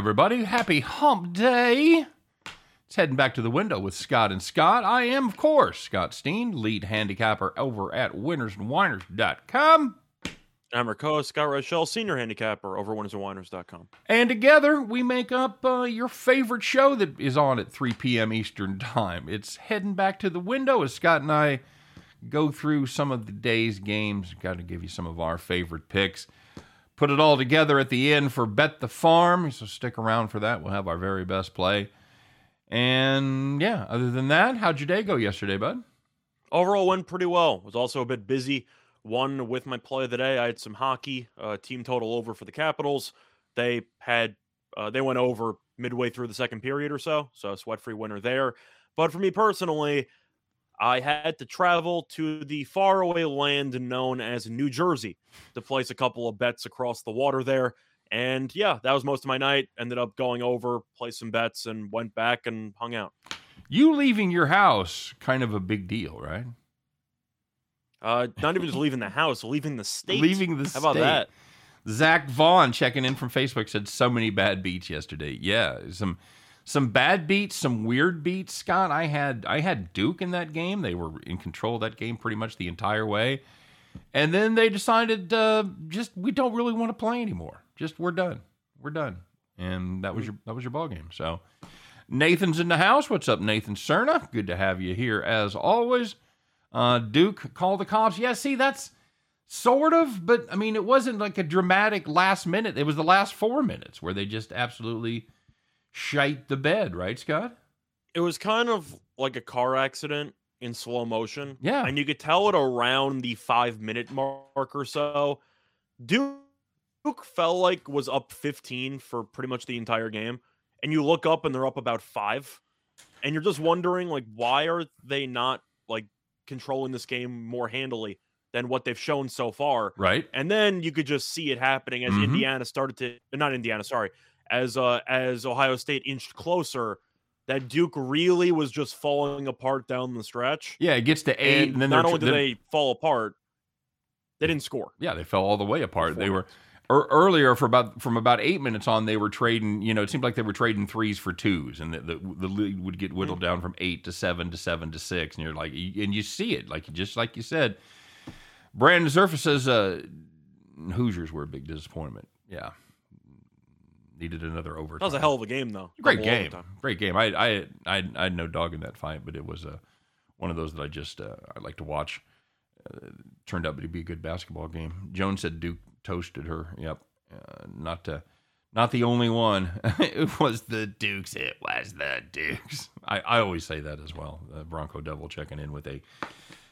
everybody? Happy hump day. It's heading back to the window with Scott and Scott. I am, of course, Scott Steen, lead handicapper over at winnersandwhiners.com. I'm Rico Scott Rochelle, senior handicapper over winnersandwhiners.com. And together we make up uh, your favorite show that is on at 3 p.m. Eastern Time. It's heading back to the window as Scott and I go through some of the day's games. Got to give you some of our favorite picks. Put it all together at the end for Bet the Farm. So stick around for that. We'll have our very best play. And yeah, other than that, how'd your day go yesterday, bud? Overall, went pretty well. Was also a bit busy. One with my play of the day. I had some hockey. Uh, team total over for the Capitals. They had uh, they went over midway through the second period or so. So sweat free winner there. But for me personally, I had to travel to the faraway land known as New Jersey to place a couple of bets across the water there. And yeah, that was most of my night. Ended up going over, placed some bets, and went back and hung out. You leaving your house, kind of a big deal, right? Uh, not even just leaving the house, leaving the state. Leaving the state. How about that? Zach Vaughn checking in from Facebook said so many bad beats yesterday. Yeah, some some bad beats, some weird beats. Scott, I had I had Duke in that game. They were in control of that game pretty much the entire way, and then they decided uh, just we don't really want to play anymore. Just we're done. We're done, and that was your that was your ball game. So Nathan's in the house. What's up, Nathan Cerna? Good to have you here as always. Uh, Duke, call the cops. Yeah, see that's sort of, but I mean, it wasn't like a dramatic last minute. It was the last four minutes where they just absolutely shite the bed, right, Scott? It was kind of like a car accident in slow motion. Yeah. And you could tell it around the five minute mark or so. Duke felt like was up 15 for pretty much the entire game. And you look up and they're up about five. And you're just wondering, like, why are they not like controlling this game more handily than what they've shown so far? Right. And then you could just see it happening as Mhm. Indiana started to not Indiana, sorry, as uh as Ohio State inched closer, that Duke really was just falling apart down the stretch. Yeah, it gets to eight, and, And, then not only did they fall apart, they didn't score. yeah, they fell all the way apart. They were er, earlier for about from about eight minutes on. They were trading. You know, it seemed like they were trading threes for twos, and the the, the lead would get whittled down from eight to seven to seven to six. And you're like, and you see it, like just like you said. Brandon Surface says uh, Hoosiers were a big disappointment. Yeah, needed another overtime. That was a hell of a game though. Great game, overtime. great game. I I I, I had no dog in that fight, but it was uh, one of those that I just uh, I like to watch. Uh, turned out to be a good basketball game. Joan said Duke toasted her. Yep, uh, not uh, not the only one. it was the Dukes. It was the Dukes. I, I always say that as well. Uh, Bronco Devil checking in with a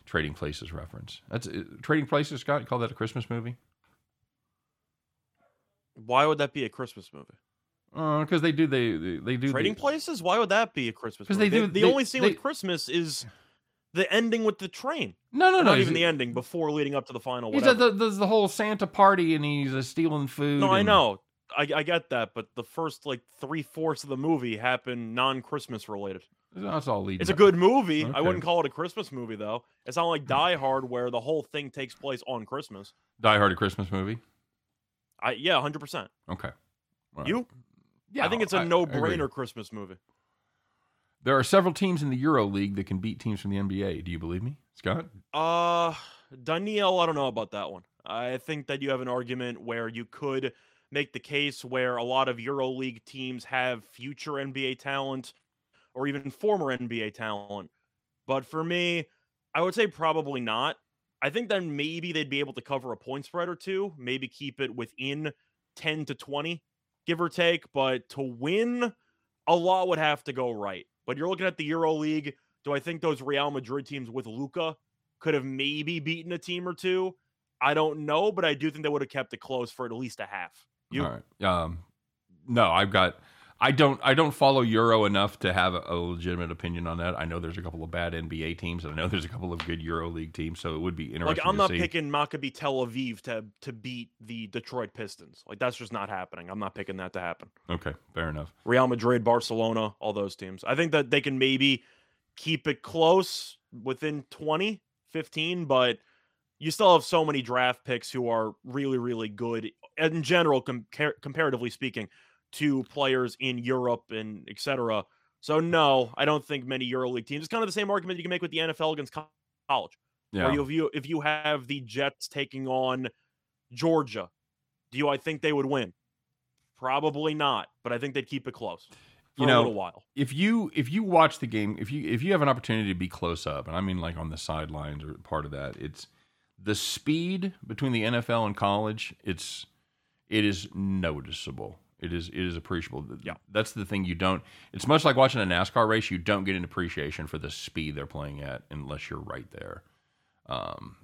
Trading Places reference. That's Trading Places. Scott, you call that a Christmas movie? Why would that be a Christmas movie? Because they do they they, they do Trading the, places? Why would that be a Christmas? Because they do- the they- only scene they- with Christmas is the ending with the train. No, no, no. not even the ending before leading up to the final. He's at the, there's the whole Santa party and he's uh, stealing food. No, I know. I, I get that, but the first like three fourths of the movie happen non Christmas related. That's all leading. It's a good movie. I wouldn't call it a Christmas movie though. It's not like Die Hard where the whole thing takes place on Christmas. Die Hard a Christmas movie. I yeah, hundred percent. Okay. Right. You? Yeah, I think it's a I- I no agree. brainer Christmas movie. There are several teams in the Euro League that can beat teams from the NBA. Do you believe me, Scott? Uh Danielle, I don't know about that one. I think that you have an argument where you could make the case where a lot of Euro League teams have future NBA talent or even former NBA talent. But for me, I would say probably not. I think then maybe they'd be able to cover a point spread or two, maybe keep it within 10 to 20, give or take. But to win, a lot would have to go right. But you're looking at the Euro League. Do I think those Real Madrid teams with Luka could have maybe beaten a team or two? I don't know, but I do think they would have kept it close for at least a half. You All right. Um, no, I've got. I don't. I don't follow Euro enough to have a, legitimate opinion on that. I know there's a couple of bad NBA teams, and I know there's a couple of good Euro League teams. So it would be interesting. like I'm not see. picking Maccabi Tel Aviv to to beat the Detroit Pistons. Like that's just not happening. I'm not picking that to happen. Okay, fair enough. Real Madrid, Barcelona, all those teams. I think that they can maybe keep it close within 20, 15, but you still have so many draft picks who are really, really good in general, com- comparatively speaking. To players in Europe and etc. So no, I don't think many EuroLeague teams. It's kind of the same argument you can make with the NFL against college. Yeah. If you if you have the Jets taking on Georgia, do you I think they would win? Probably not, but I think they'd keep it close for You a know, little while. if you if you watch the game, if you if you have an opportunity to be close up, and I mean like on the sidelines or part of that, it's the speed between the NFL and college. It's it is noticeable. It is it is appreciable. Yeah. that's the thing you don't. It's much like watching a NASCAR race. You don't get an appreciation for the speed they're playing at unless you're right there. Um,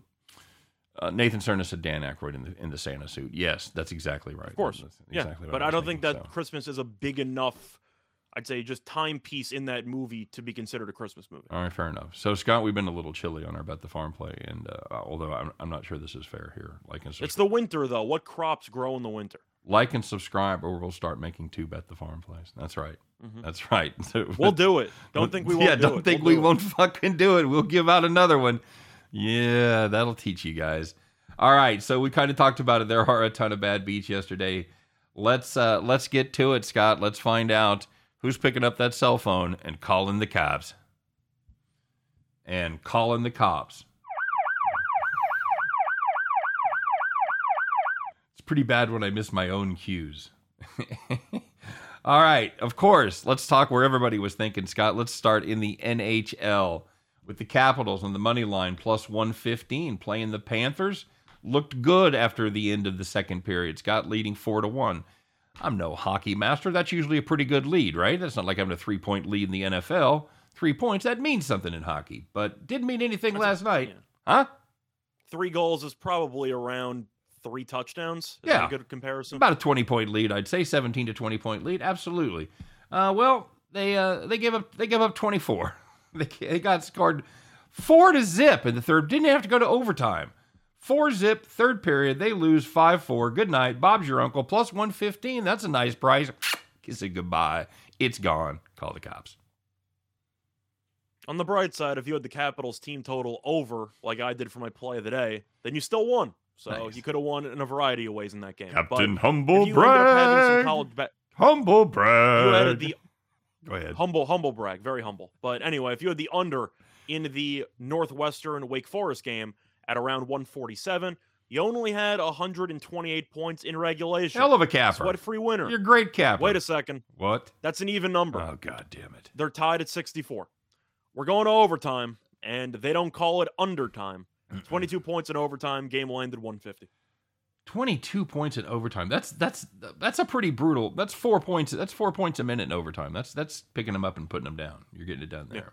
uh, Nathan Cerna said Dan Aykroyd in the in the Santa suit. Yes, that's exactly right. Of course. That's Yeah, exactly what but I I don't think that so. Christmas is a big enough, I'd say, just timepiece in that movie to be considered a Christmas movie. All right, fair enough. So Scott, we've been a little chilly on our bet the farm play, and uh, although I'm, I'm not sure this is fair here, like It's the winter though. What crops grow in the winter? Like and subscribe, or we'll start making two bet the farm plays. That's right. Mhm. That's right. We'll do it. Don't think we won't. Yeah, do don't it. think we'll we do won't fucking do it. We'll give out another one. Yeah, that'll teach you guys. All right, so we kind of talked about it. There are a ton of bad beats yesterday. Let's uh let's get to it, Scott. Let's find out who's picking up that cell phone and calling the cops. And calling the cops. Pretty bad when I miss my own cues. All right, of course. Let's talk where everybody was thinking, Scott. Let's start in the NHL with the Capitals on the money line plus 115 playing the Panthers. Looked good after the end of the second period. Scott leading 4 to 1. I'm no hockey master. That's usually a pretty good lead, right? That's not like having a three point lead in the NFL. Three points, that means something in hockey, but didn't mean anything That's a- last night. yeah. Huh? Three goals is probably around three touchdowns. Is Yeah. a good comparison. About a 20 point lead, I'd say 17 to 20 point lead. Absolutely. Uh, well, they uh, they gave up they gave up 24. they, they got scored four to zip in the third. Didn't have to go to overtime. Four zip third period. They lose five four. Good night. Bob's your uncle. Plus 115. That's a nice price. Kiss it goodbye. It's gone. Call the cops. On the bright side, if you had the Capitals team total over, like I did for my play of the day, then you still won. So Nice. you could have won in a variety of ways in that game. but Humble if you ended up having some college bet, Humble brag. the Go ahead. humble, humble brag, very humble. But anyway, if you had the under in the Northwestern Wake Forest game at around 147, you only had 128 points in regulation. Hell of a capper. Sweat free winner. You're great capper. Wait a second. What? That's an even number. Oh, God damn it. They're tied at 64. We're going to overtime, and they don't call it undertime. 22 points in overtime. Game landed 150. 22 points in overtime. That's that's that's a pretty brutal. That's four points. That's four points a minute in overtime. That's that's picking them up and putting them down. You're getting it done there.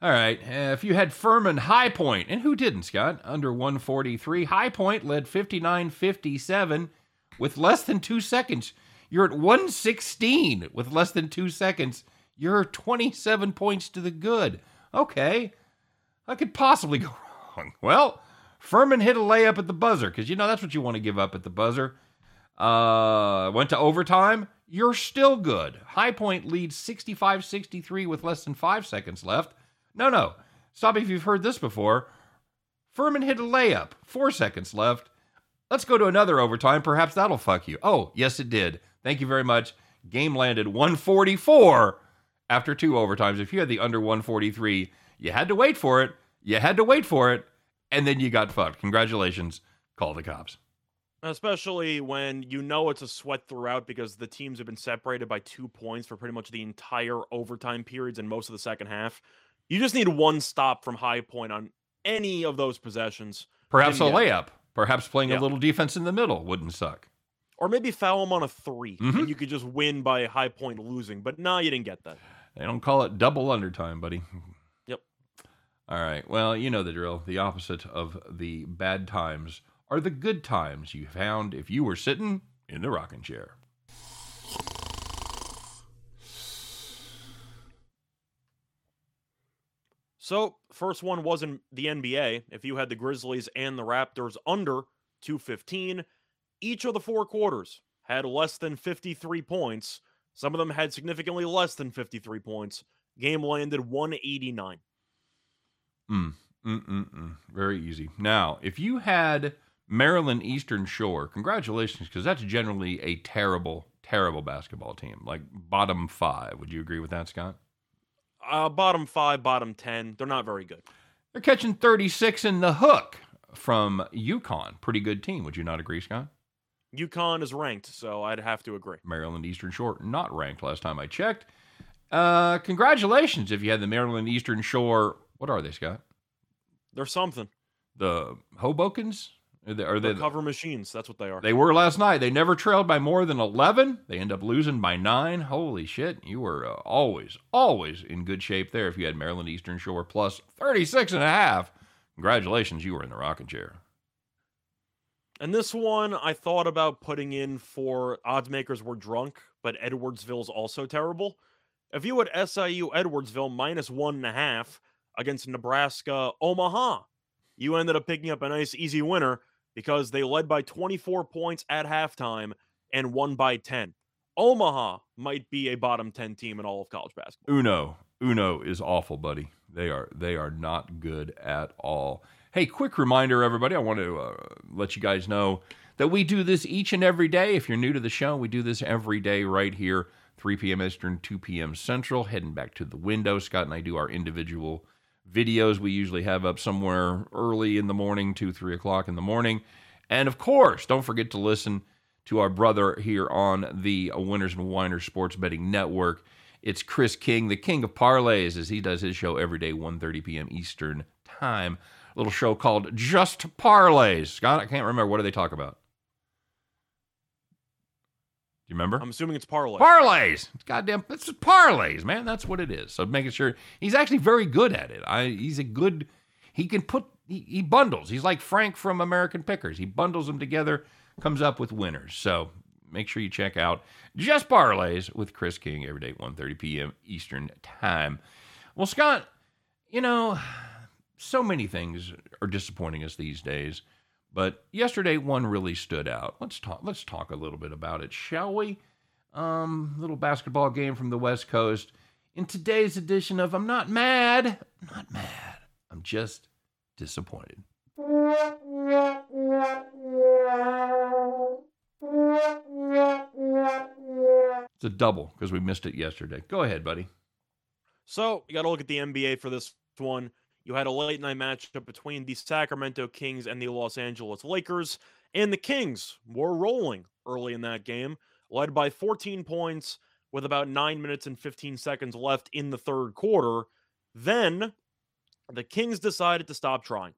All right. Uh, if you had Furman High Point, and who didn't, Scott? Under 143. High Point led 59 57 with less than two seconds. You're at 116 with less than two seconds. You're 27 points to the good. Okay. I could possibly go wrong. Well, Furman hit a layup at the buzzer because you know that's what you want to give up at the buzzer. Uh, went to overtime. You're still good. High Point leads 65 63 with less than five seconds left. No, no. Stop if you've heard this before. Furman hit a layup. Four seconds left. Let's go to another overtime. Perhaps that'll fuck you. Oh, yes, it did. Thank you very much. Game landed 144 after two overtimes. If you had the under 143, you had to wait for it. You had to wait for it, and then you got fucked. Congratulations. Call the cops. Especially when you know it's a sweat throughout because the teams have been separated by two points for pretty much the entire overtime periods and most of the second half. You just need one stop from high point on any of those possessions. Perhaps a layup. Perhaps playing Yeah. a little defense in the middle wouldn't suck. Or maybe foul them on a 3 Mhm. and you could just win by high point losing. But no, you didn't get that. They don't call it double undertime, buddy. All right. Well, you know the drill. The opposite of the bad times are the good times you found if you were sitting in the rocking chair. So, first one was in the NBA. If you had the Grizzlies and the Raptors under 215, each of the four quarters had less than 53 points. Some of them had significantly less than 53 points. Game landed 189. Mm, mm, mm, mm. Very easy. Now, if you had Maryland Eastern Shore, congratulations, because that's generally a terrible, terrible basketball team, like bottom five. Would you agree with that, Scott? Uh, bottom five, bottom 10. They're not very good. They're catching 36 in the hook from UConn. Pretty good team. Would you not agree, Scott? UConn is ranked, so I'd have to agree. Maryland Eastern Shore, not ranked last time I checked. Uh, congratulations if you had the Maryland Eastern Shore. What are they, Scott? They're something. The Hobokens? Are they, are they cover machines. That's what they are. They were last night. They never trailed by more than 11. They end up losing by nine. Holy shit. You were uh, always, always in good shape there if you had Maryland Eastern Shore plus 36 and a half. Congratulations, you were in the rocking chair. And this one, I thought about putting in for odds makers were drunk, but Edwardsville's also terrible. If you had SIU Edwardsville minus one and a half against Nebraska Omaha, you ended up picking up a nice easy winner because they led by 24 points at halftime and won by 10. Omaha might be a bottom 10 team in all of college basketball. Uno. Uno is awful, buddy. They are they are not good at all. Hey, quick reminder, everybody. I want to uh, let you guys know that we do this each and every day. If you're new to the show, we do this every day right here, 3 p.m. Eastern, 2 p.m. Central. Heading back to the window, Scott and I do our individual videos. We usually have up somewhere early in the morning, two, three o'clock in the morning. And of course, don't forget to listen to our brother here on the Winners and Whiners Sports Betting Network. It's Chris King, the king of parlays, as he does his show every day, 1.30 p.m. Eastern Time. A little show called Just Parlays. Scott, I can't remember. What do they talk about? You remember? I'm assuming it's parlay. Parlays. Goddamn, it's parlays, man. That's what it is. So making sure he's actually very good at it. I, he's a good. He can put. He, he bundles. He's like Frank from American Pickers. He bundles them together, comes up with winners. So make sure you check out Just Parlays with Chris King every day, 1.30 p.m. Eastern Time. Well, Scott, you know, so many things are disappointing us these days. But yesterday, one really stood out. Let's talk. Let's talk a little bit about it, shall we? Um, little basketball game from the West Coast. In today's edition of I'm not mad, I'm not mad. I'm just disappointed. It's a double because we missed it yesterday. Go ahead, buddy. So you got to look at the NBA for this one. You had a late night matchup between the Sacramento Kings and the Los Angeles Lakers, and the Kings were rolling early in that game, led by 14 points with about 9 minutes and 15 seconds left in the third quarter. Then the Kings decided to stop trying.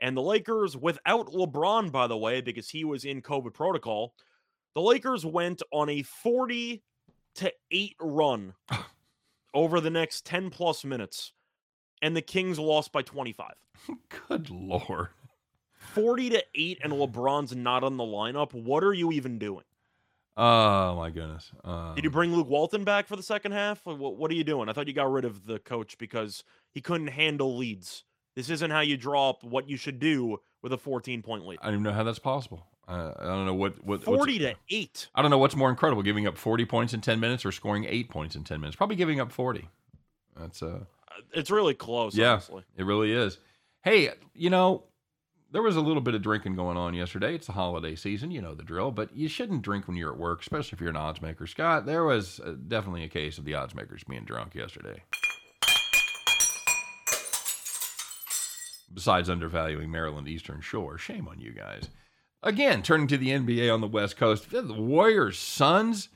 And the Lakers, without LeBron, by the way, because he was in COVID protocol, the Lakers went on a 40 to 8 run over the next 10 plus minutes and the Kings lost by 25. Good lord. 40 to 8 and LeBron's not on the lineup. What are you even doing? Oh my goodness. Um, Did you bring Luke Walton back for the second half? What, what are you doing? I thought you got rid of the coach because he couldn't handle leads. This isn't how you draw up what you should do with a 14 point lead. I don't even know how that's possible. Uh, I don't know what what 40 to 8. I don't know what's more incredible, giving up 40 points in 10 minutes or scoring 8 points in 10 minutes. Probably giving up 40. That's uh It's really close, Yeah. honestly. It really is. Hey, you know, there was a little bit of drinking going on yesterday. It's the holiday season, you know the drill, but you shouldn't drink when you're at work, especially if you're an odds maker. Scott, there was uh, definitely a case of the odds makers being drunk yesterday. Besides undervaluing Maryland Eastern Shore, shame on you guys. Again, turning to the NBA on the West Coast, the Warriors Suns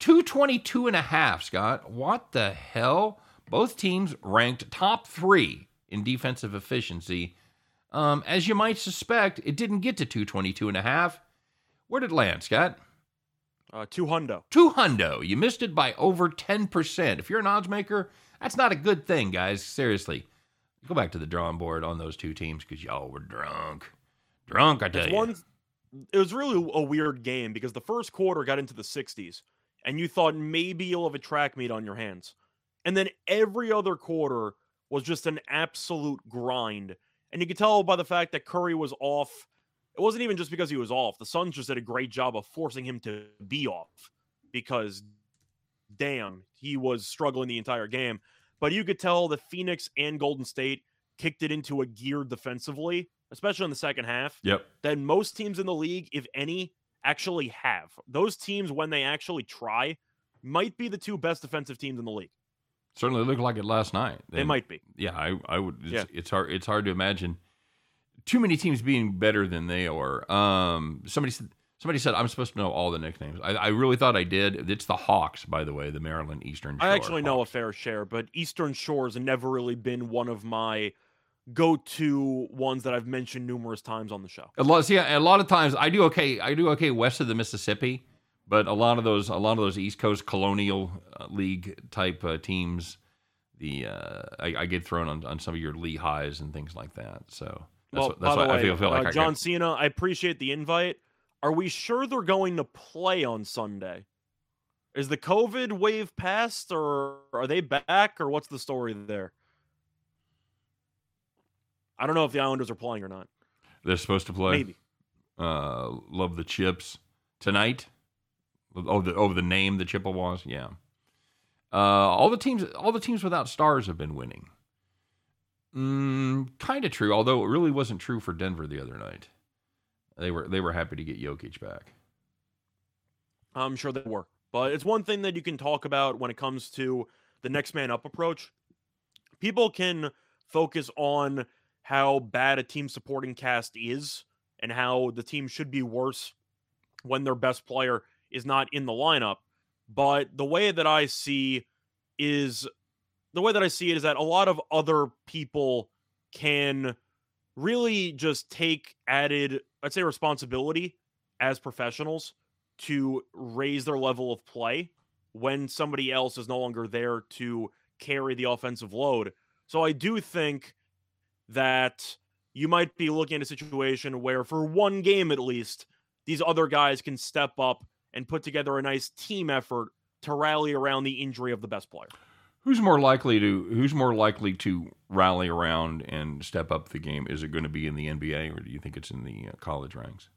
222 and a half, Scott. What the hell? Both teams ranked top 3 in defensive efficiency. Um, as you might suspect, it didn't get to 222 and a half. Where did it land, Scott? Uh, two hundo. Two hundo. You missed it by over 10%. If you're an odds maker, that's not a good thing, guys. Seriously. Go back to the drawing board on those two teams because y'all were drunk. Drunk, I tell It's you. one. It was really a weird game because the first quarter got into the 60s, and you thought maybe you'll have a track meet on your hands, and then every other quarter was just an absolute grind, and you could tell by the fact that Curry was off. It wasn't even just because he was off. The Suns just did a great job of forcing him to be off because, damn, he was struggling the entire game. But you could tell that Phoenix and Golden State kicked it into a gear defensively, especially in the second half Yep. that most teams in the league, if any, actually have. Those teams, when they actually try, might be the two best defensive teams in the league. Certainly looked like it last night. They might be. Yeah, I, I would. It's, Yeah. it's hard. It's hard to imagine too many teams being better than they are. Um, somebody said. Somebody said I'm supposed to know all the nicknames. I, I really thought I did. It's the Hawks, by the way, the Maryland Eastern. Shores. I Shore actually know a fair share, but Eastern Shores have never really been one of my go-to ones that I've mentioned numerous times on the show. A lot, see, a lot of times I do okay. I do okay west of the Mississippi, but a lot of those, a lot of those East Coast Colonial uh, League type uh, teams, the uh, I, I get thrown on, on some of your Lehighs and things like that. So that's well, what, that's why way, I feel, feel like uh, I John got, Cena, I appreciate the invite. Are we sure they're going to play on Sunday? Is the COVID wave past, or are they back, or what's the story there? I don't know if the Islanders are playing or not. they're supposed to play. Maybe. Uh, love the chips tonight. Oh, the oh the name the Chippewas. Yeah. Uh, all the teams, all the teams without stars have been winning. Mm, kind of true, although it really wasn't true for Denver the other night. They were they were happy to get Jokic back. I'm sure they were. But it's one thing that you can talk about when it comes to the next man up approach. People can focus on how bad a team supporting cast is and how the team should be worse when their best player is not in the lineup. But the way that I see is the way that I see it is that a lot of other people can really just take added, I'd say, responsibility as professionals to raise their level of play when somebody else is no longer there to carry the offensive load. So I do think that you might be looking at a situation where, for one game at least, these other guys can step up and put together a nice team effort to rally around the injury of the best player. Who's more likely to Who's more likely to rally around and step up the game? Is it going to be in the NBA or do you think it's in the uh, college ranks?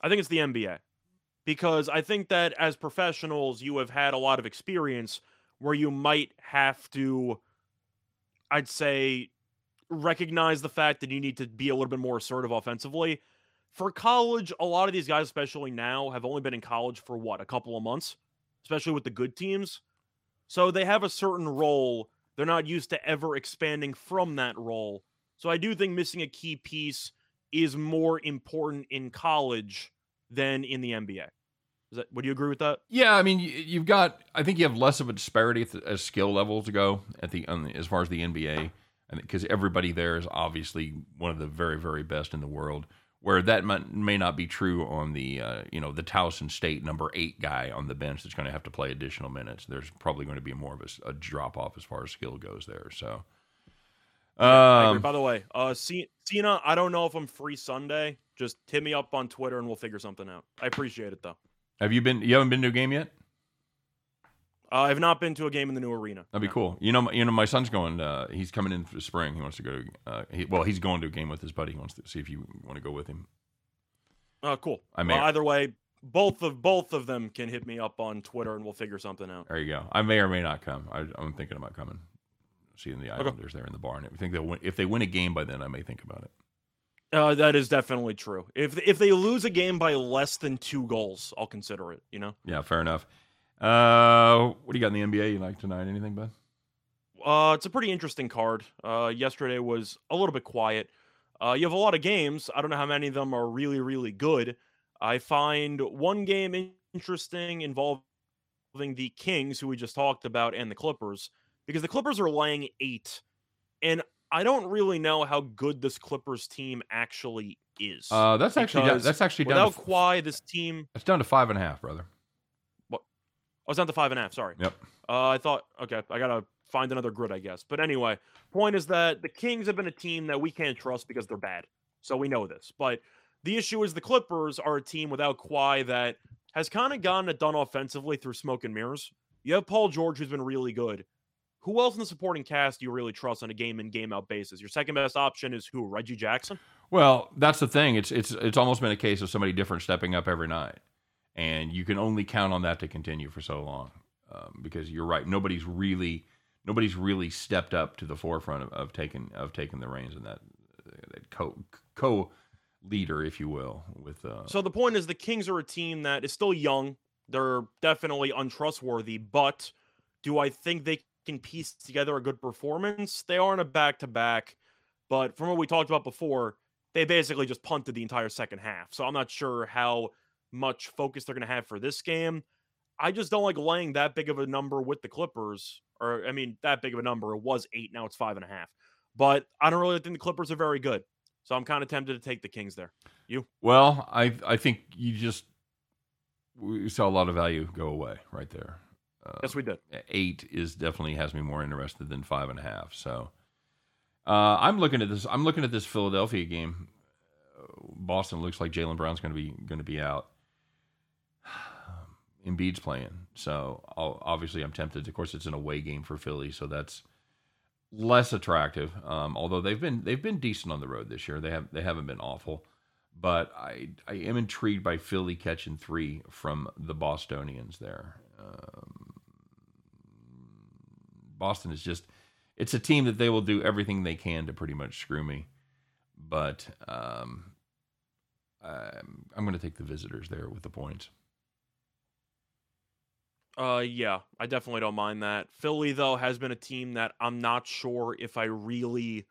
I think it's the NBA because I think that as professionals, you have had a lot of experience where you might have to, I'd say, recognize the fact that you need to be a little bit more assertive offensively. For college, a lot of these guys, especially now, have only been in college for what, a couple of months, especially with the good teams. So they have a certain role. They're not used to ever expanding from that role. So I do think missing a key piece is more important in college than in the NBA. Is that would you agree with that? Yeah, I mean, you, you've got. I think you have less of a disparity at skill levels go at the on the, as far as the NBA, because everybody there is obviously one of the very very best in the world. Where that might, may not be true on the uh, you know the Towson State number eight guy on the bench that's going to have to play additional minutes. There's probably going to be more of a drop off as far as skill goes there. So, um, By the way, uh, C- Cena, I don't know if I'm free Sunday. Just hit me up on Twitter and we'll figure something out. I appreciate it though. have you been? You haven't been to a game yet? Uh, I've not been to a game in the new arena. That'd be No. cool. You know, my- you know, my son's going. Uh, he's coming in for spring. He wants to go to. Uh, he, well, he's going to a game with his buddy. He wants to see if you want to go with him. Uh, cool. I may- Well, either way, both of both of them can hit me up on Twitter and we'll figure something out. There you go. I may or may not come. I, I'm thinking about coming. Seeing the Islanders there in the barn. I think they'll win. If they win a game by then, I may think about it. Uh, that is definitely true. If if they lose a game by less than two goals, I'll consider it. You know. Yeah, fair enough. Uh, what do you got in the NBA you like tonight? Anything, bud? Uh, it's a pretty interesting card. Uh, yesterday was a little bit quiet. Uh, you have a lot of games. I don't know how many of them are really, really good. I find one game interesting involving the Kings, who we just talked about, and the Clippers, because the Clippers are laying eight, and I don't really know how good this Clippers team actually is. Uh, that's actually down, that's actually down. Without To, Kawhi, this team. it's down to five and a half, brother. Oh, it's down to five and a half. Sorry. Yep. Uh, I thought, okay, I gotta find another grid, I guess. But anyway, point is that the Kings have been a team that we can't trust because they're bad. So we know this. But the issue is the Clippers are a team without Kawhi that has kind of gotten it done offensively through smoke and mirrors. You have Paul George, who's been really good. Who else in the supporting cast do you really trust on a game in game out basis? Your second best option is who? Reggie Jackson. Well, that's the thing. It's it's it's almost been a case of somebody different stepping up every night, and you can only count on that to continue for so long. Um, because you're right, nobody's really nobody's really stepped up to the forefront of, of taking of taking the reins in that that co co leader, if you will. With uh, So the point is, the Kings are a team that is still young. They're definitely untrustworthy, but do I think they can piece together a good performance? They aren't a back to back, but from what we talked about before, they basically just punted the entire second half. So I'm not sure how much focus they're going to have for this game. I just don't like laying that big of a number with the Clippers, or I mean, that big of a number. It was eight, now it's five and a half. But I don't really think the Clippers are very good. So I'm kind of tempted to take the Kings there. You? well, I I think you just we saw a lot of value go away right there. Uh, Yes, we did. eight is definitely has me more interested than five and a half. So uh, I'm looking at this. I'm looking at this Philadelphia game. Uh, Boston looks like Jaylen Brown's going to be going to be out. Embiid's playing, so obviously I'm tempted. Of course, it's an away game for Philly, so that's less attractive. Um, although they've been they've been decent on the road this year. They have they haven't been awful, but I I am intrigued by Philly catching three from the Bostonians there. Um, Boston is just it's a team that they will do everything they can to pretty much screw me. But um, I'm, I'm going to take the visitors there with the points. Uh, yeah, I definitely don't mind that. Philly, though, has been a team that I'm not sure if I really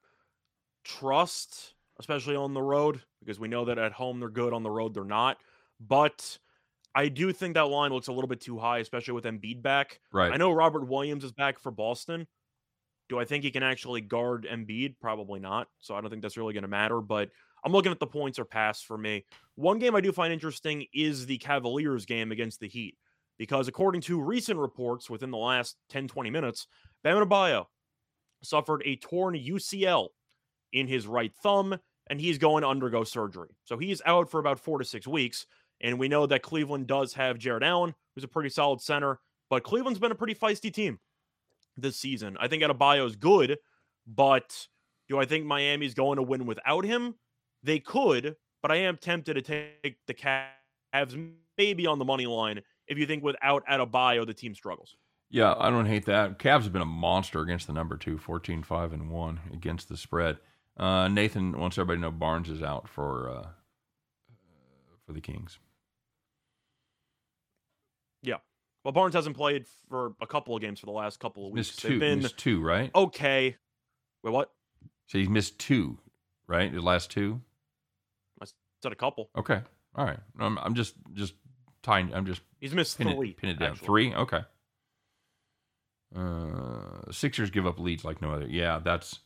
trust, especially on the road, because we know that at home they're good, on the road they're not. But I do think that line looks a little bit too high, especially with Embiid back. Right. I know Robert Williams is back for Boston. Do I think he can actually guard Embiid? Probably not. So I don't think that's really going to matter. But I'm looking at the points or pass for me. One game I do find interesting is the Cavaliers game against the Heat. Because according to recent reports within the last 10, 20 minutes, Bam Adebayo suffered a torn UCL in his right thumb, and he's going to undergo surgery. So he's out for about four to six weeks. And we know that Cleveland does have Jarrett Allen, who's a pretty solid center, but Cleveland's been a pretty feisty team this season. I think Adebayo's good, but do I think Miami's going to win without him? They could, but I am tempted to take the Cavs maybe on the money line if you think without Adebayo the team struggles. Yeah, I don't hate that. Cavs have been a monster against the number two, 14, 5, and 1 against the spread. Uh, Nathan wants everybody to know Barnes is out for uh, for the Kings. Yeah. Well, Barnes hasn't played for a couple of games for the last couple of weeks. Missed two, been missed two, right? okay. Wait, what? So he's missed two, right? The last two. I said a couple. Okay, all right. I'm, I'm just just tying. I'm just He's missed pin three. it, pin it down. actually. Three. Okay. Uh, Sixers give up leads like no other. Yeah, that's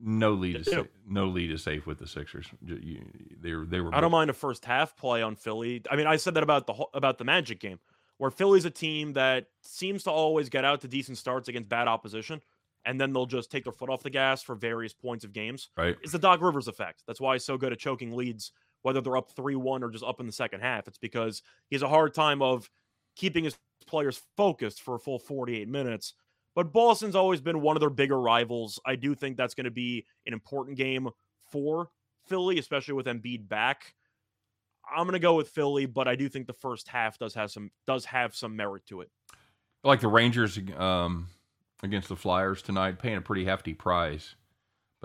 no lead. They Is do. No lead is safe with the Sixers. You- They were they were. I don't mind a first half play on Philly. I mean, I said that about the about the Magic game, where Philly's a team that seems to always get out to decent starts against bad opposition, and then they'll just take their foot off the gas for various points of games. right. It's the Doc Rivers effect. That's why he's so good at choking leads, whether they're up three one or just up in the second half. It's because he has a hard time of keeping his players focused for a full 48 minutes. But Boston's always been one of their bigger rivals. I do think that's going to be an important game for Philly, especially with Embiid back. I'm going to go with Philly, but I do think the first half does have some does have some merit to it. Like the Rangers um, against the Flyers tonight, paying a pretty hefty price.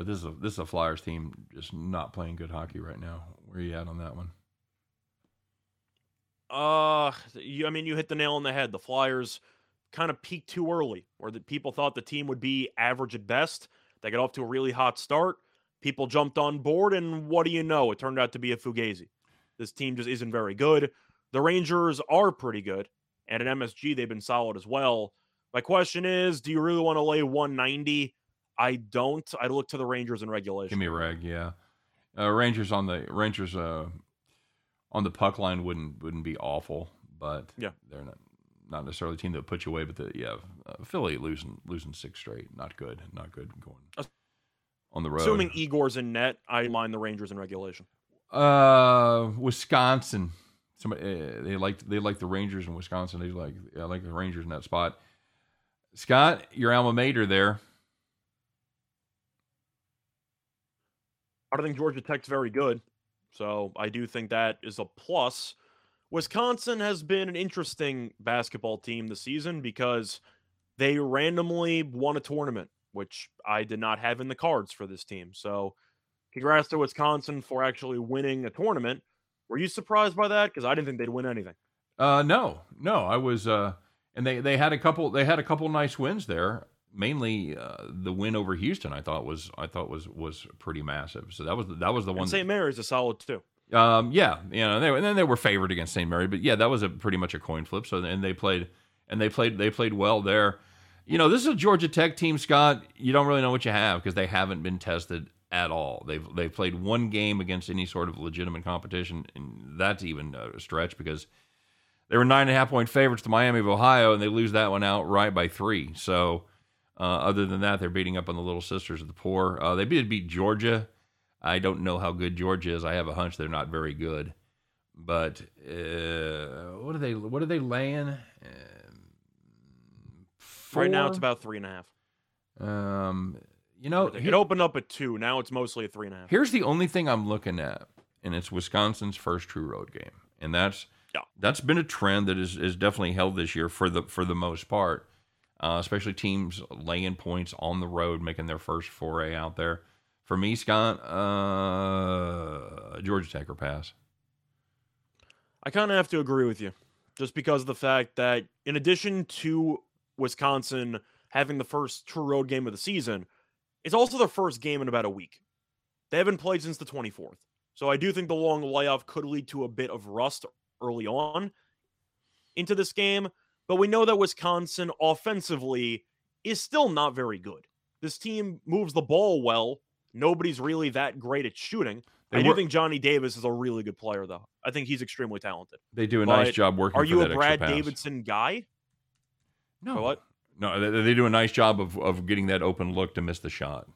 But this is a this is a Flyers team just not playing good hockey right now. Where are you at on that one? Uh, you, I mean, you hit the nail on the head. The Flyers kind of peaked too early, where the people thought the team would be average at best. They got off to a really hot start. People jumped on board, and what do you know? It turned out to be a fugazi. This team just isn't very good. The Rangers are pretty good, and at MSG they've been solid as well. My question is, do you really want to lay 190? I don't. I'd look to the Rangers in regulation. Give me a reg, yeah. Uh, Rangers on the Rangers uh, on the puck line wouldn't wouldn't be awful, but Yeah. they're not not necessarily a team that would put you away. But the yeah, uh, Philly losing losing six straight, not good, not good going on the road. Assuming Igor's in net, I mind the Rangers in regulation. Uh, Wisconsin. Somebody uh, they like they like the Rangers in Wisconsin. They like I like the Rangers in that spot. Scott, your alma mater there. I don't think Georgia Tech's very good. So I do think that is a plus. Wisconsin has been an interesting basketball team this season because they randomly won a tournament, which I did not have in the cards for this team. So congrats to Wisconsin for actually winning a tournament. Were you surprised by that? Because I didn't think they'd win anything. Uh, no, no, I was. Uh, and they they had a couple. They had a couple nice wins there. Mainly uh, the win over Houston, I thought was I thought was was pretty massive. So that was that was the one. St. Mary's a solid too. Um, yeah, you know, they, and then they were favored against St. Mary, but yeah, that was a pretty much a coin flip. So and they played and they played they played well there. You know, this is a Georgia Tech team, Scott. You don't really know what you have because they haven't been tested at all. They've they've played one game against any sort of legitimate competition, and that's even a stretch because they were nine and a half point favorites to Miami of Ohio, and they lose that one out right by three. So, other than that, they're beating up on the little sisters of the poor. Uh, they did beat Georgia. I don't know how good Georgia is. I have a hunch they're not very good. But uh, what are they? What are they laying? Um, Right now, it's about three and a half. Um, you know, It here- opened up at two. Now it's mostly a three and a half. Here's the only thing I'm looking at, and it's Wisconsin's first true road game, and that's Yeah. that's been a trend that is is definitely held this year for the for the most part, uh, especially teams laying points on the road, making their first foray out there. For me, Scott, uh, Georgia Tech or pass. I kind of have to agree with you, just because of the fact that in addition to Wisconsin having the first true road game of the season, it's also their first game in about a week. They haven't played since the 24th. So I do think the long layoff could lead to a bit of rust early on into this game, but we know that Wisconsin offensively is still not very good. This team moves the ball well. Nobody's really that great at shooting. They I do think Johnny Davis is a really good player, though. I think he's extremely talented. They do a nice job working. Are you a Brad. Davison guy? No, Or what? No, they, they do a nice job of of getting that open look to miss the shot.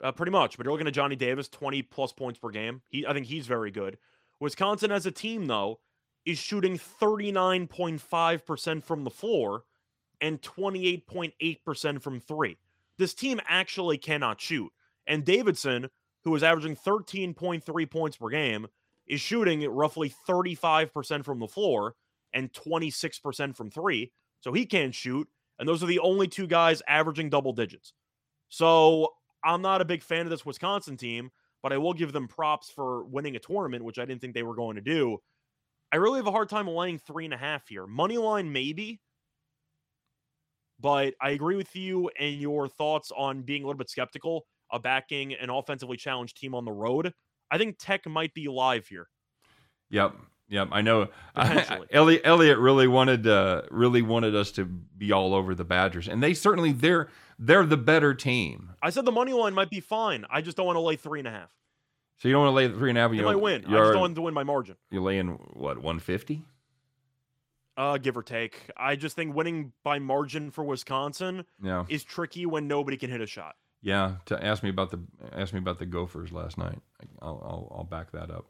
Uh, pretty much. But you're looking at Johnny Davis, 20 plus points per game. He, I think he's very good. Wisconsin as a team, though, is shooting 39.5% from the floor and 28.8% from three. This team actually cannot shoot. And Davison, who is averaging 13.3 points per game, is shooting roughly 35% from the floor and 26% from three. So he can't shoot. And those are the only two guys averaging double digits. So I'm not a big fan of this Wisconsin team, but I will give them props for winning a tournament, which I didn't think they were going to do. I really have a hard time laying three and a half here. Money line, maybe. But I agree with you and your thoughts on being a little bit skeptical of backing an offensively challenged team on the road. I think Tech might be live here. Yep. Yep, I know. Elliot, Elliot really wanted uh, really wanted us to be all over the Badgers, and they certainly they're they're the better team. I said the money line might be fine. I just don't want to lay three and a half. So you don't want to lay the three and a half. They You might win. I just don't want to win by margin. you're laying what one fifty? Uh, give or take. I just think winning by margin for Wisconsin Yeah, is tricky when nobody can hit a shot. yeah. To ask me about the ask me about the Gophers last night. I'll I'll, I'll back that up.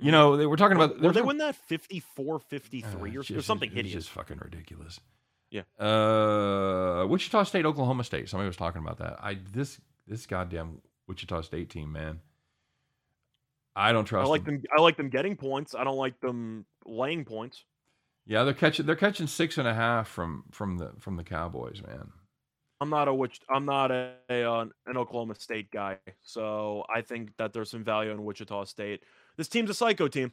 You know, they, we're talking about. Will they we're win that 54 53 Uh, or, it's just- something it's hideous? just fucking ridiculous. Yeah. Uh, Wichita State, Oklahoma State. Somebody was talking about that. I this this goddamn Wichita State team, man. I don't trust. I like them. them. I like them getting points. I don't like them laying points. Yeah, they're catching. They're catching six and a half from from the from the Cowboys, man. I'm not a which. I'm not a, a uh, an Oklahoma State guy, so I think that there's some value in Wichita State. This team's a psycho team.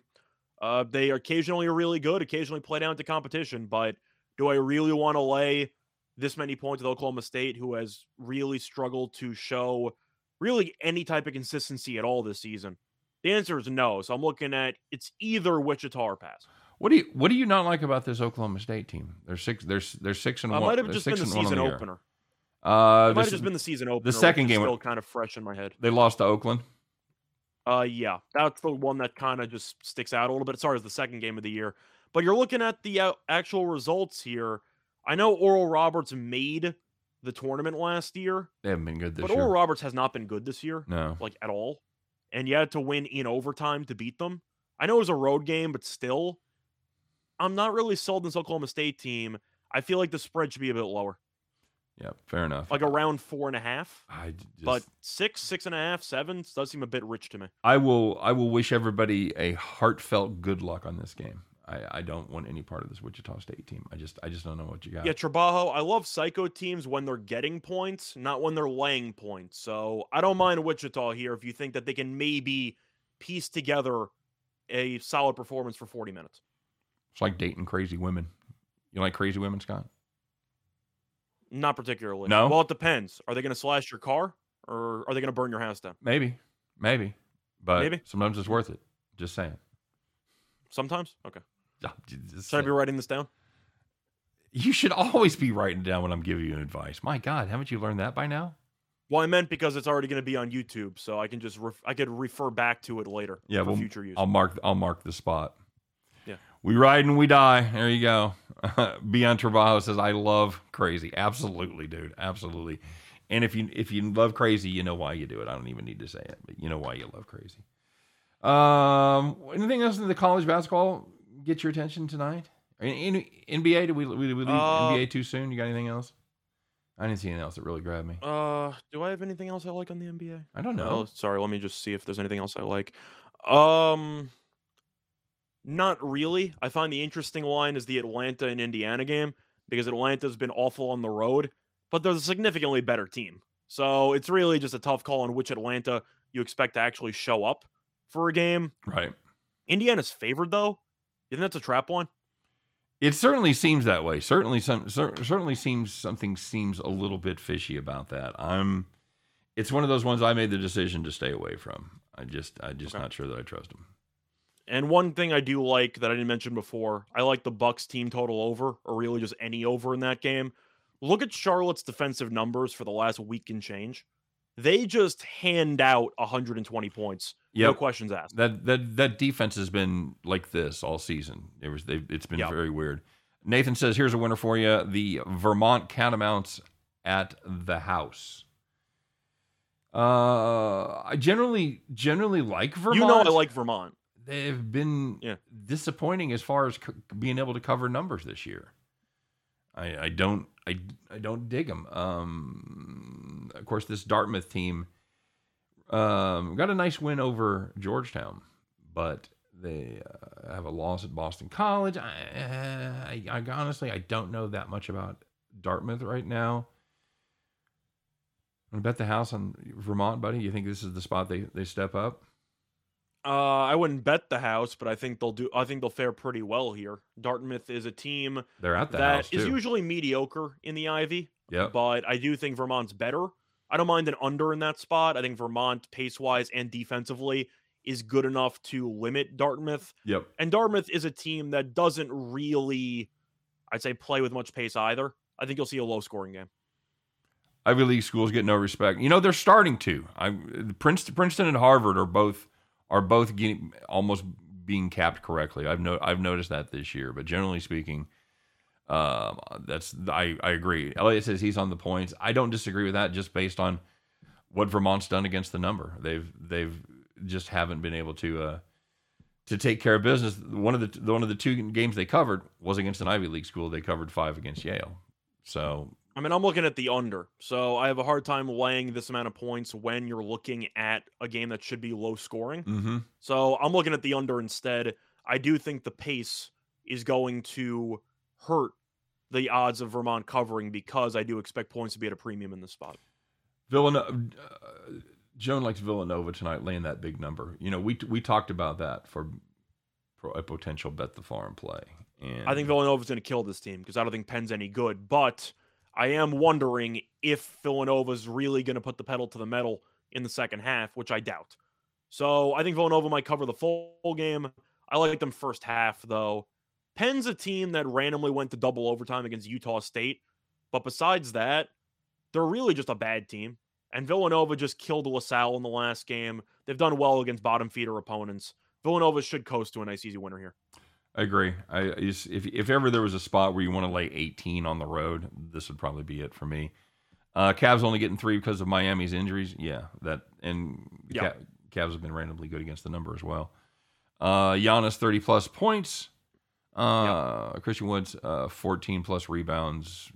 Uh, they occasionally are really good, occasionally play down to competition, but do I really want to lay this many points with Oklahoma State, who has really struggled to show really any type of consistency at all this season? The answer is no. So I'm looking at it's either Wichita or pass. What do you What do you not like about this Oklahoma State team? They're six. They're they're six and Uh, one. might have just been the and one on season year. opener. Uh, It might have just been the season opener. The second game- still kind of fresh in my head. they lost to Oakland. Uh, yeah, that's the one that kind of just sticks out a little bit. Sorry, it's the second game of the year, but you're looking at the uh, actual results here. I know Oral Roberts made the tournament last year, They haven't been good this but year. But Oral Roberts has not been good this year, no. like at all. And you had to win in overtime to beat them. I know it was a road game, but still, I'm not really sold on this Oklahoma State team. I feel like the spread should be a bit lower, Yeah, fair enough. like around four and a half. I just, But six, six and a half, seven does seem a bit rich to me. I will I will wish everybody a heartfelt good luck on this game. I, I don't want any part of this Wichita State team. I just I just don't know what you got. Yeah, Trabajo, I love psycho teams when they're getting points, not when they're laying points. So I don't mind Wichita here if you think that they can maybe piece together a solid performance for 40 minutes. It's like dating crazy women. You like crazy women, Scott? Not particularly. No? Well, it depends. Are they going to slash your car or are they going to burn your house down? Maybe, maybe, but Maybe. sometimes it's worth it. Just saying. Sometimes? Okay. Just Should I be writing this down? You should always be writing down when I'm giving you advice. My God, haven't you learned that by now? Well, I meant because it's already going to be on YouTube, so I can just ref- I could refer back to it later Yeah, for well, future use. I'll mark I'll mark the spot. Yeah. We ride and we die. There you go. Beyond Trabajo says, I love crazy. Absolutely, dude. Absolutely. And if you if you love crazy, you know why you do it. I don't even need to say it, but you know why you love crazy. Um, anything else in the college basketball get your attention tonight? In, in NBA, did we, we, we leave Uh, NBA too soon? You got anything else? I didn't see anything else that really grabbed me. Uh, do I have anything else I like on the NBA? I don't know. Oh, sorry. Let me just see if there's anything else I like. Um, not really. I find the interesting line is the Atlanta and Indiana game because Atlanta's been awful on the road, but they're a significantly better team. So it's really just a tough call on which Atlanta you expect to actually show up for a game. Right. Indiana's favored though. Think that's a trap one? It certainly seems that way. Certainly, some cer- certainly seems something seems a little bit fishy about that. I'm. It's one of those ones I made the decision to stay away from. I just, I just Okay. not sure that I trust them. And one thing I do like that I didn't mention before, I like the Bucks team total over, or really just any over in that game. Look at Charlotte's defensive numbers for the last week and change. They just hand out 120 points. No questions asked. That that that defense has been like this all season. It was it's been Yep. very weird. Nathan says, "Here's a winner for you: the Vermont Catamounts at the house." Uh, I generally generally like Vermont. You know I like Vermont. they've been Yeah. disappointing as far as c- being able to cover numbers this year. I, I don't I, I don't dig them. Um, of course, this Dartmouth team um, got a nice win over Georgetown, but they uh, have a loss at Boston College. I, I, I honestly I don't know that much about Dartmouth right now. I bet the house on Vermont, buddy. You think this is the spot they, they step up? Uh, I wouldn't bet the house, but I think they'll do. I think they'll fare pretty well here. Dartmouth is a team They're at the that is usually mediocre in the Ivy. Yeah, but I do think Vermont's better. I don't mind an under in that spot. I think Vermont, pace wise and defensively, is good enough to limit Dartmouth. Yep. And Dartmouth is a team that doesn't really, I'd say, play with much pace either. I think you'll see a low scoring game. Ivy League schools get no respect. You know they're starting to. I Princeton, Princeton and Harvard are both are both getting almost being capped correctly. I've no I've noticed that this year. But generally speaking, um, that's I I agree. Elliot says he's on the points. I don't disagree with that. Just based on what Vermont's done against the number, they've they've just haven't been able to uh, to take care of business. One of the one of the two games they covered was against an Ivy League school. They covered five against Yale. So I mean, I'm looking at the under, so I have a hard time laying this amount of points when you're looking at a game that should be low scoring. mhm. So I'm looking at the under instead. I do think the pace is going to hurt the odds of Vermont covering because I do expect points to be at a premium in this spot. Villanova. Uh, Joan likes Villanova tonight, laying that big number. You know, we we talked about that for, for a potential bet the farm play. And I think Villanova's going to kill this team because I don't think Penn's any good. But I am wondering if Villanova's really going to put the pedal to the metal in the second half, which I doubt. So I think Villanova might cover the full game. I like them first half, though. Penn's a team that randomly went to double overtime against Utah State. But besides that, they're really just a bad team. And Villanova just killed LaSalle in the last game. They've done well against bottom feeder opponents. Villanova should coast to a nice, easy winner here. I agree. I I just, if if ever there was a spot where you want to lay 18 on the road, this would probably be it for me. Uh, Cavs only getting three because of Miami's injuries. Yeah, that and the Yeah. Ca- Cavs have been randomly good against the number as well. Uh, Giannis 30 plus points. Uh, Christian Woods uh, 14 plus rebounds.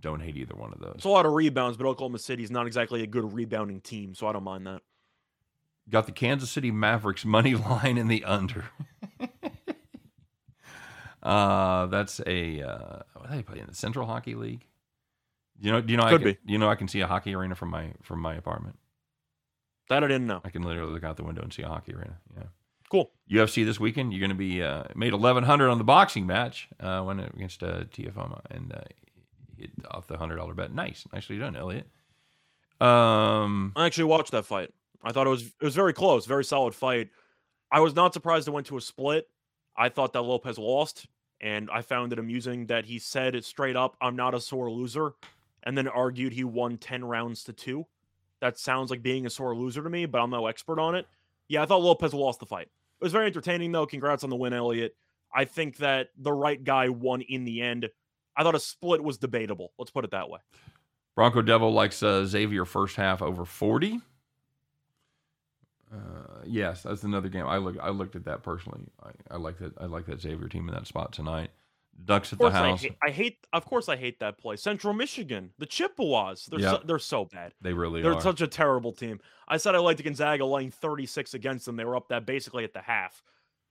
Don't hate either one of those. It's a lot of rebounds, but Oklahoma City's not exactly a good rebounding team, so I don't mind that. Got the Kansas City Mavericks money line in the under. Uh, that's a uh, what do they play in the Central Hockey League? You know, do you know? Could I can, be. You know, I can see a hockey arena from my from my apartment. That I didn't know. I can literally look out the window and see a hockey arena. Yeah. Cool. UFC this weekend. You're going to be uh, made 1100 on the boxing match uh, when against uh, Teofimo and uh, hit off the hundred dollar bet. Nice, nicely done, Elliot. Um, I actually watched that fight. I thought it was it was very close, very solid fight. I was not surprised it went to a split. I thought that Lopez lost, and I found it amusing that he said it straight up, "I'm not a sore loser," and then argued he won ten rounds to two. That sounds like being a sore loser to me, but I'm no expert on it. Yeah, I thought Lopez lost the fight. It was very entertaining though. Congrats on the win, Elliot. I think that the right guy won in the end. I thought a split was debatable. Let's put it that way. Bronco Devil likes uh, Xavier first half over 40. Uh, yes, that's another game. I look. I looked at that personally. I, I like that. I like that Xavier team in that spot tonight. Ducks at the course, I house. hate, I hate. Of course, I hate that play. Central Michigan, the Chippewas. They're Yeah. so, they're so bad. They really They're are. such a terrible team. I said I liked Gonzaga laying 36 against them. They were up that basically at the half.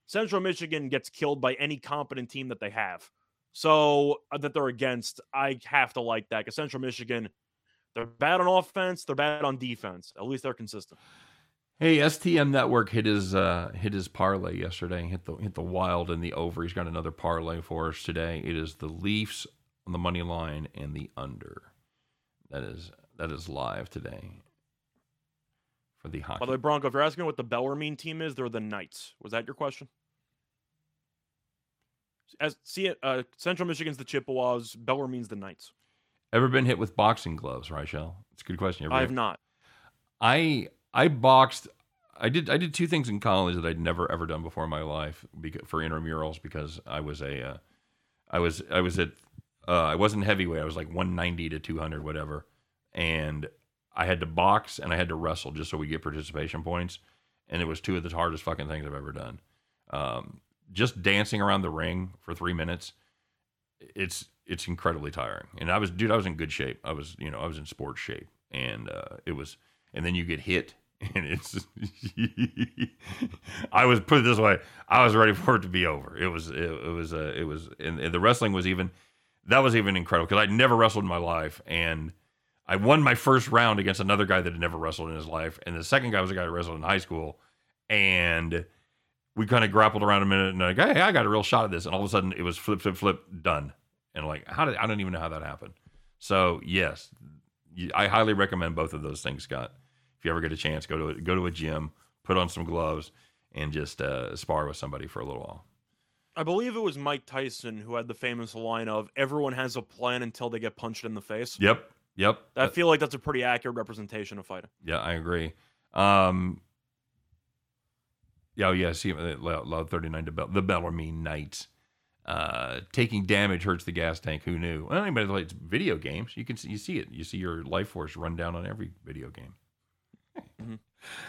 Central Michigan gets killed by any competent team that they have. So uh, that they're against, I have to like that because Central Michigan, they're bad on offense, they're bad on defense. At least they're consistent. Hey, STM Network hit his uh, hit his parlay yesterday. Hit the hit the wild and the over. He's got another parlay for us today. It is the Leafs on the money line and the under. That is that is live today for the hockey. By the way, Bronco, if you're asking what the Bellarmine team is, they're the Knights. Was that your question? As see it, uh, Central Michigan's the Chippewas. Bellarmine's the Knights. Ever been hit with boxing gloves, Rachel? It's a good question. Ever I have been- not. I I boxed. I did I did two things in college that I'd never ever done before in my life because, for intramurals because I was a uh, I was I was at uh, I wasn't heavyweight. I was like 190 to 200 whatever, and I had to box and I had to wrestle just so we get participation points, and it was two of the hardest fucking things I've ever done. Um, just dancing around the ring for three minutes, it's it's incredibly tiring. And I was dude, I was in good shape. I was you know I was in sports shape, and uh, it was and then you get hit and it's i was put it this way i was ready for it to be over it was it, it was uh, it was and, and the wrestling was even that was even incredible because i'd never wrestled in my life and i won my first round against another guy that had never wrestled in his life and the second guy was a guy who wrestled in high school and we kind of grappled around a minute and like hey i got a real shot at this and all of a sudden it was flip flip flip done and like how did i don't even know how that happened so yes I highly recommend both of those things, Scott. If you ever get a chance, go to a, go to a gym, put on some gloves, and just uh, spar with somebody for a little while. I believe it was Mike Tyson who had the famous line of "Everyone has a plan until they get punched in the face." Yep, yep. I feel like that's a pretty accurate representation of fighting. yeah, I agree. Um, yeah, oh, yeah. See, uh, loud thirty nine to Bell, the Bellarmine Knights. Uh, taking damage hurts the gas tank. Who knew? Well, anybody that likes video games, you can see, you see it. You see your life force run down on every video game.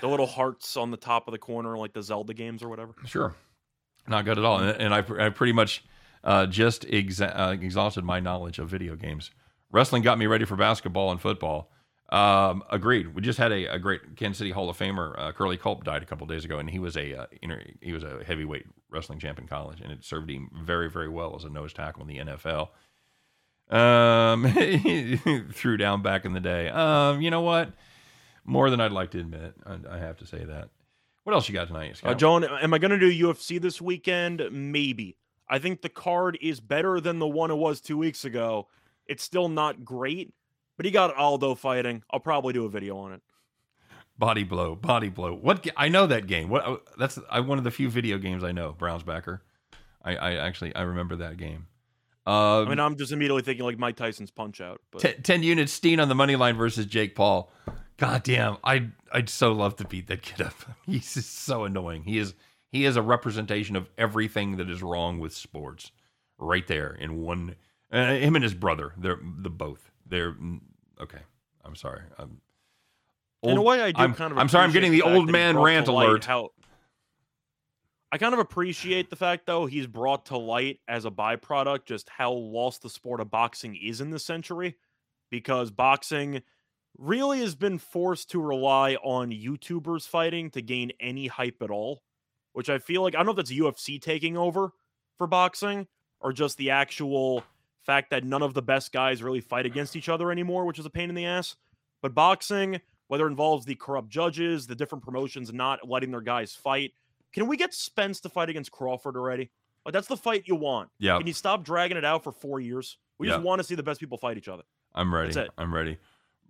The little hearts on the top of the corner, like the Zelda games or whatever. Sure, not good at all. And, and I, I pretty much uh, just exa- uh, exhausted my knowledge of video games. Wrestling got me ready for basketball and football. Um, agreed. We just had a, a great Kansas City Hall of Famer, uh, Curly Culp, died a couple days ago, and he was a uh, inter- he was a heavyweight wrestling champ in college, and it served him very very well as a nose tackle in the NFL. Um, threw down back in the day. Um, you know what? More than I'd like to admit. I, I have to say that. What else you got tonight, Scott? Uh, Joan, am I going to do UFC this weekend? Maybe. I think the card is better than the one it was two weeks ago. It's still not great, but he got Aldo fighting. I'll probably do a video on it. Body blow, body blow. What I know that game. What uh, that's I, one of the few video games I know. Browns backer. I, I actually I remember that game. Uh, I mean, I'm just immediately thinking like Mike Tyson's Punch Out. But ten units. Steen on the money line versus Jake Paul. God damn, I I'd so love to beat that kid up. He's just so annoying. He is he is a representation of everything that is wrong with sports, right there in one. Uh, him and his brother. They're the both. They're mm, okay. I'm sorry. I'm, in a way, I do I'm- kind of. I'm sorry, I'm getting the fact old man rant alert. How I kind of appreciate the fact, though, he's brought to light as a byproduct just how lost the sport of boxing is in this century, because boxing really has been forced to rely on YouTubers fighting to gain any hype at all. Which I feel like I don't know if that's UFC taking over for boxing or just the actual fact that none of the best guys really fight against each other anymore, which is a pain in the ass. But boxing, whether it involves the corrupt judges, the different promotions not letting their guys fight, can we get Spence to fight against Crawford already? Like that's the fight you want. Yeah. Can you stop dragging it out for four years? We just want to see the best people fight each other. I'm ready. That's it. I'm ready.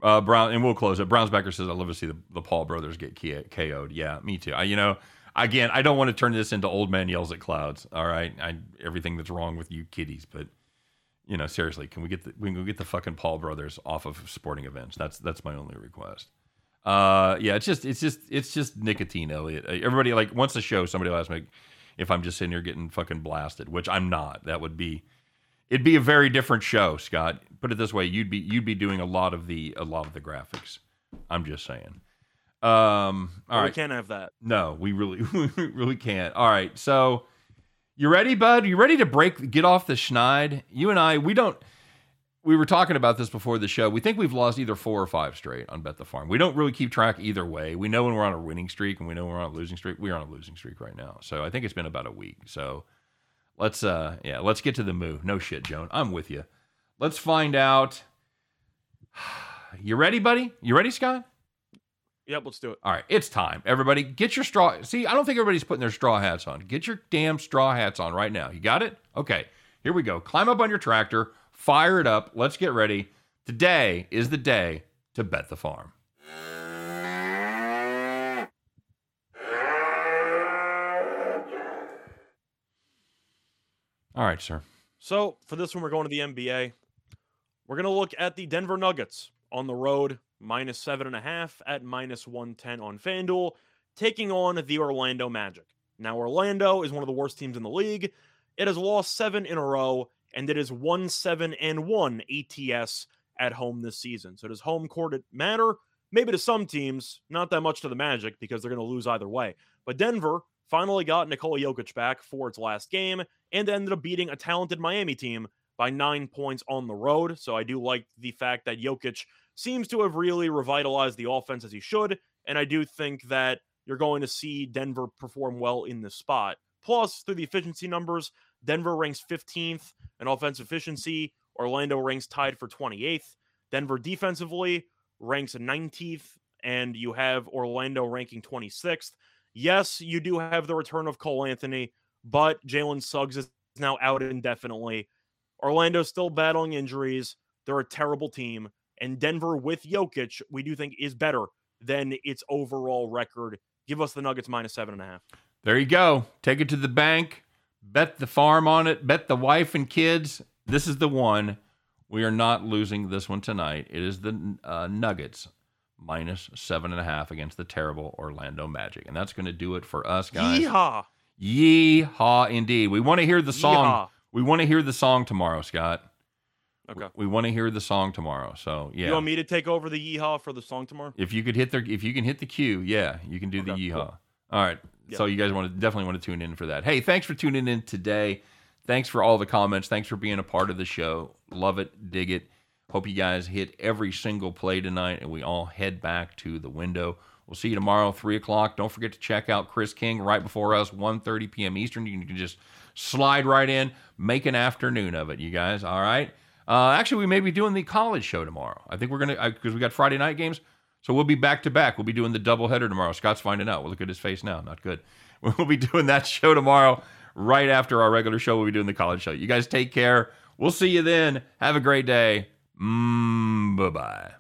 Uh, Brown, and we'll close it. Brownsbacker says, "I'd love to see the, the Paul brothers get KO'd." Yeah, me too. I, you know, again, I don't want to turn this into old man yells at clouds. All right, I, everything that's wrong with you kiddies, but you know, seriously, can we get the we can get the fucking Paul brothers off of sporting events? That's that's my only request. Uh, yeah, it's just it's just it's just nicotine, Elliot. Uh, Everybody like once the show, somebody will ask me if I'm just sitting here getting fucking blasted, which I'm not. That would be it'd be a very different show, Scott. Put it this way, you'd be you'd be doing a lot of the a lot of the graphics. I'm just saying. Um, all we can't have that. No, we really we really can't. All right. So you ready, bud? You ready to break get off the schneid? You and I, we don't we were talking about this before the show. We think we've lost either four or five straight on Bet the Farm. We don't really keep track either way. We know when we're on a winning streak and we know when we're on a losing streak. We're on a losing streak right now. So I think it's been about a week. So let's uh yeah, let's get to the move. No shit, Joan. I'm with you. Let's find out. You ready, buddy? You ready, Scott? Yep, let's do it. All right, it's time. Everybody, get your straw. See, I don't think everybody's putting their straw hats on. Get your damn straw hats on right now. You got it? Okay, here we go. Climb up on your tractor, fire it up. Let's get ready. Today is the day to bet the farm. All right, sir. So for this one, we're going to the NBA. We're going to look at the Denver Nuggets on the road, minus seven and a half at minus 110 on FanDuel, taking on the Orlando Magic. Now, Orlando is one of the worst teams in the league. It has lost seven in a row, and it is 1 7 and 1 ATS at home this season. So does home court matter? Maybe to some teams, not that much to the Magic because they're going to lose either way. But Denver finally got Nikola Jokic back for its last game and ended up beating a talented Miami team by nine points on the road. So I do like the fact that Jokic seems to have really revitalized the offense as he should. And I do think that you're going to see Denver perform well in this spot. Plus, through the efficiency numbers, Denver ranks 15th in offensive efficiency. Orlando ranks tied for 28th. Denver defensively ranks 19th, and you have Orlando ranking 26th. Yes, you do have the return of Cole Anthony, but Jalen Suggs is now out indefinitely. Orlando's still battling injuries. They're a terrible team. And Denver with Jokic, we do think is better than its overall record. Give us the Nuggets minus seven and a half. There you go. Take it to the bank. Bet the farm on it. Bet the wife and kids. This is the one. We are not losing this one tonight. It is the uh, Nuggets minus seven and a half against the terrible Orlando Magic. And that's going to do it for us, guys. Yeehaw. Yeehaw, indeed. We want to hear the song. Yeehaw. We want to hear the song tomorrow, Scott. Okay. We want to hear the song tomorrow. So yeah, You want me to take over the yeehaw for the song tomorrow? if you could hit the, if you can hit the cue, yeah, you can do the Okay, yeehaw. cool. All right. Yeah. So you guys want to definitely want to tune in for that. Hey, thanks for tuning in today. Thanks for all the comments. Thanks for being a part of the show. Love it, dig it. Hope you guys hit every single play tonight, and we all head back to the window. We'll see you tomorrow, three o'clock. Don't forget to check out Chris King right before us, 1.30 p.m. Eastern. You can just slide right in, make an afternoon of it, you guys. All right. Uh, actually, we may be doing the college show tomorrow. I think we're gonna because we got Friday night games, so we'll be back to back. We'll be doing the doubleheader tomorrow. Scott's finding out. We'll look at his face now. Not good. We'll be doing that show tomorrow, right after our regular show. We'll be doing the college show. You guys take care. We'll see you then. Have a great day. Mm, bye bye.